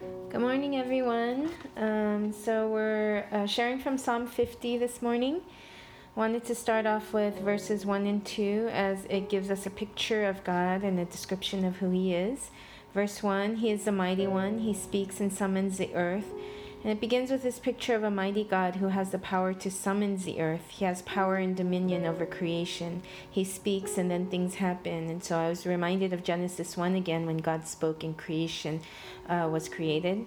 Good morning, everyone. Um, so, we're uh, sharing from Psalm 50 this morning. Wanted to start off with verses 1 and 2 as it gives us a picture of God and a description of who He is. Verse 1 He is the mighty one, He speaks and summons the earth. And it begins with this picture of a mighty God who has the power to summon the earth. He has power and dominion over creation. He speaks and then things happen. And so I was reminded of Genesis 1 again when God spoke and creation uh, was created.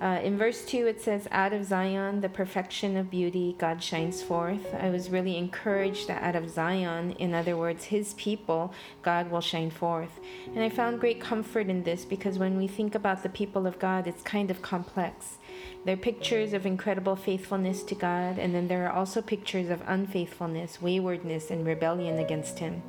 Uh, in verse 2, it says, Out of Zion, the perfection of beauty, God shines forth. I was really encouraged that out of Zion, in other words, his people, God will shine forth. And I found great comfort in this because when we think about the people of God, it's kind of complex. There are pictures of incredible faithfulness to God, and then there are also pictures of unfaithfulness, waywardness, and rebellion against Him.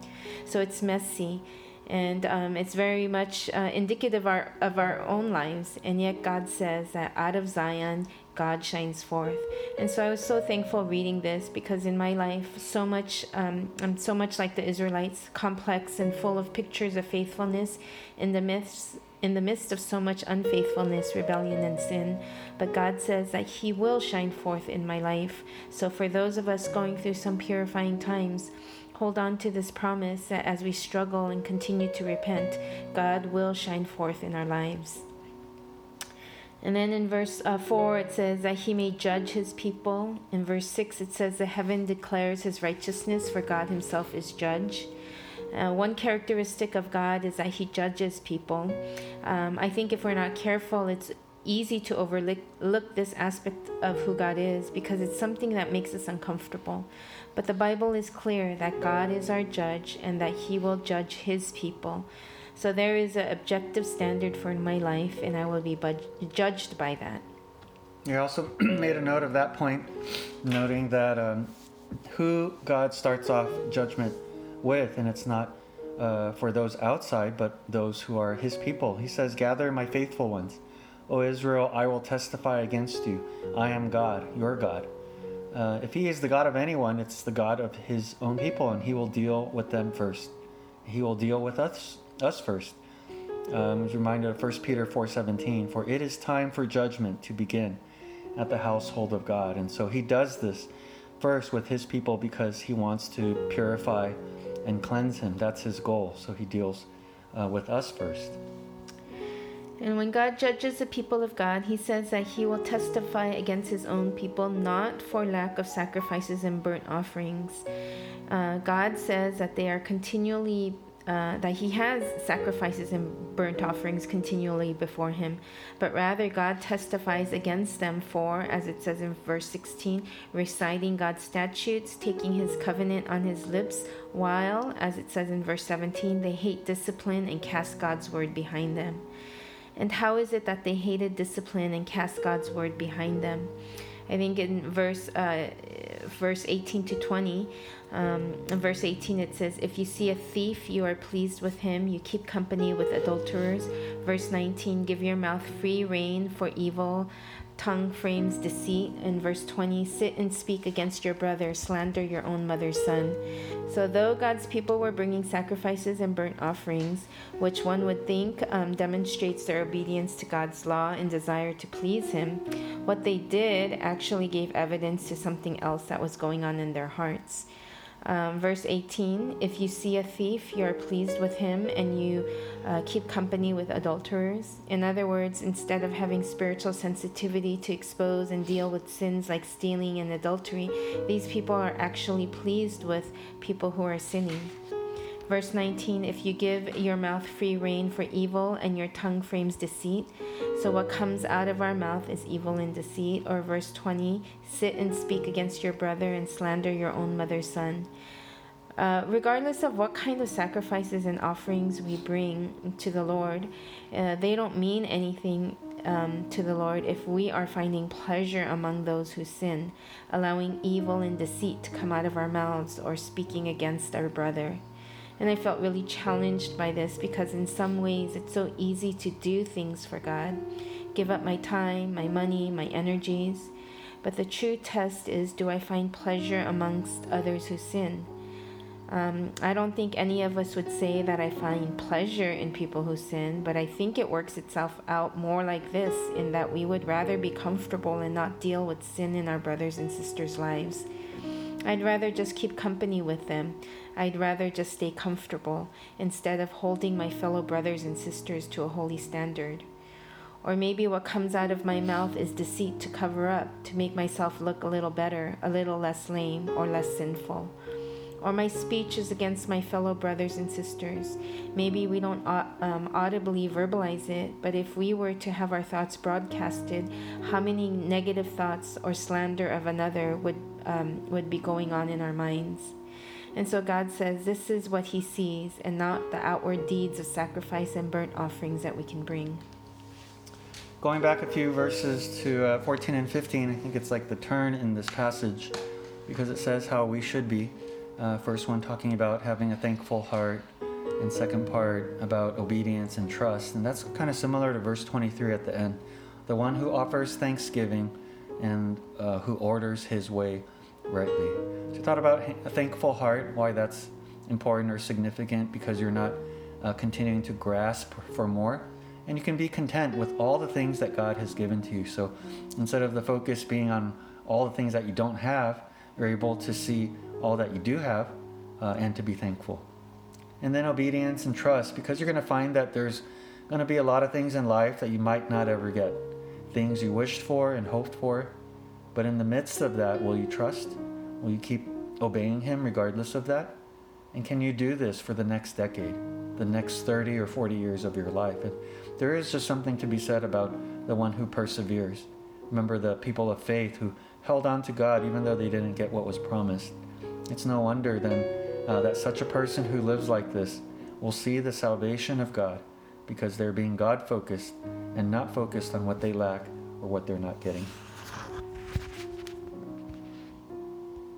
So it's messy and um, it's very much uh, indicative of our, of our own lives. And yet, God says that out of Zion, God shines forth. And so I was so thankful reading this because in my life, so much, um, I'm so much like the Israelites, complex and full of pictures of faithfulness in the midst, in the midst of so much unfaithfulness, rebellion, and sin. But God says that He will shine forth in my life. So for those of us going through some purifying times, hold on to this promise that as we struggle and continue to repent, God will shine forth in our lives. And then in verse uh, 4, it says that he may judge his people. In verse 6, it says that heaven declares his righteousness, for God himself is judge. Uh, one characteristic of God is that he judges people. Um, I think if we're not careful, it's easy to overlook this aspect of who God is because it's something that makes us uncomfortable. But the Bible is clear that God is our judge and that He will judge His people. So there is an objective standard for my life, and I will be judged by that. You also made a note of that point, noting that um, who God starts off judgment with, and it's not uh, for those outside, but those who are His people. He says, Gather my faithful ones. O Israel, I will testify against you. I am God, your God. Uh, if he is the God of anyone, it's the God of his own people, and he will deal with them first. He will deal with us, us first. Um, was reminded of 1 Peter 4:17, for it is time for judgment to begin at the household of God. And so he does this first with his people because he wants to purify and cleanse him. That's his goal. So he deals uh, with us first. And when God judges the people of God, he says that he will testify against his own people, not for lack of sacrifices and burnt offerings. Uh, God says that they are continually uh, that he has sacrifices and burnt offerings continually before him, but rather God testifies against them for, as it says in verse 16, reciting God's statutes, taking his covenant on his lips, while, as it says in verse 17, they hate discipline and cast God's word behind them. And how is it that they hated discipline and cast God's word behind them? I think in verse uh, verse 18 to 20, um, in verse 18 it says, "If you see a thief, you are pleased with him. You keep company with adulterers." Verse 19, "Give your mouth free rein for evil." Tongue frames deceit. In verse 20, sit and speak against your brother, slander your own mother's son. So, though God's people were bringing sacrifices and burnt offerings, which one would think um, demonstrates their obedience to God's law and desire to please Him, what they did actually gave evidence to something else that was going on in their hearts. Um, verse 18 If you see a thief, you are pleased with him and you uh, keep company with adulterers. In other words, instead of having spiritual sensitivity to expose and deal with sins like stealing and adultery, these people are actually pleased with people who are sinning. Verse 19 If you give your mouth free rein for evil and your tongue frames deceit, so what comes out of our mouth is evil and deceit. Or verse 20 Sit and speak against your brother and slander your own mother's son. Uh, regardless of what kind of sacrifices and offerings we bring to the Lord, uh, they don't mean anything um, to the Lord if we are finding pleasure among those who sin, allowing evil and deceit to come out of our mouths, or speaking against our brother. And I felt really challenged by this because, in some ways, it's so easy to do things for God, give up my time, my money, my energies. But the true test is do I find pleasure amongst others who sin? Um, I don't think any of us would say that I find pleasure in people who sin, but I think it works itself out more like this in that we would rather be comfortable and not deal with sin in our brothers and sisters' lives. I'd rather just keep company with them. I'd rather just stay comfortable instead of holding my fellow brothers and sisters to a holy standard. Or maybe what comes out of my mouth is deceit to cover up, to make myself look a little better, a little less lame, or less sinful or my speech is against my fellow brothers and sisters. Maybe we don't um, audibly verbalize it, but if we were to have our thoughts broadcasted, how many negative thoughts or slander of another would, um, would be going on in our minds? And so God says this is what He sees and not the outward deeds of sacrifice and burnt offerings that we can bring. Going back a few verses to uh, 14 and 15, I think it's like the turn in this passage because it says how we should be. Uh, first one talking about having a thankful heart, and second part about obedience and trust. And that's kind of similar to verse 23 at the end. The one who offers thanksgiving and uh, who orders his way rightly. So thought about a thankful heart, why that's important or significant because you're not uh, continuing to grasp for more. And you can be content with all the things that God has given to you. So instead of the focus being on all the things that you don't have, you're able to see all that you do have uh, and to be thankful. And then obedience and trust, because you're going to find that there's going to be a lot of things in life that you might not ever get. Things you wished for and hoped for. But in the midst of that, will you trust? Will you keep obeying Him regardless of that? And can you do this for the next decade, the next 30 or 40 years of your life? And there is just something to be said about the one who perseveres. Remember the people of faith who held on to God even though they didn't get what was promised. It's no wonder then uh, that such a person who lives like this will see the salvation of God because they're being God focused and not focused on what they lack or what they're not getting.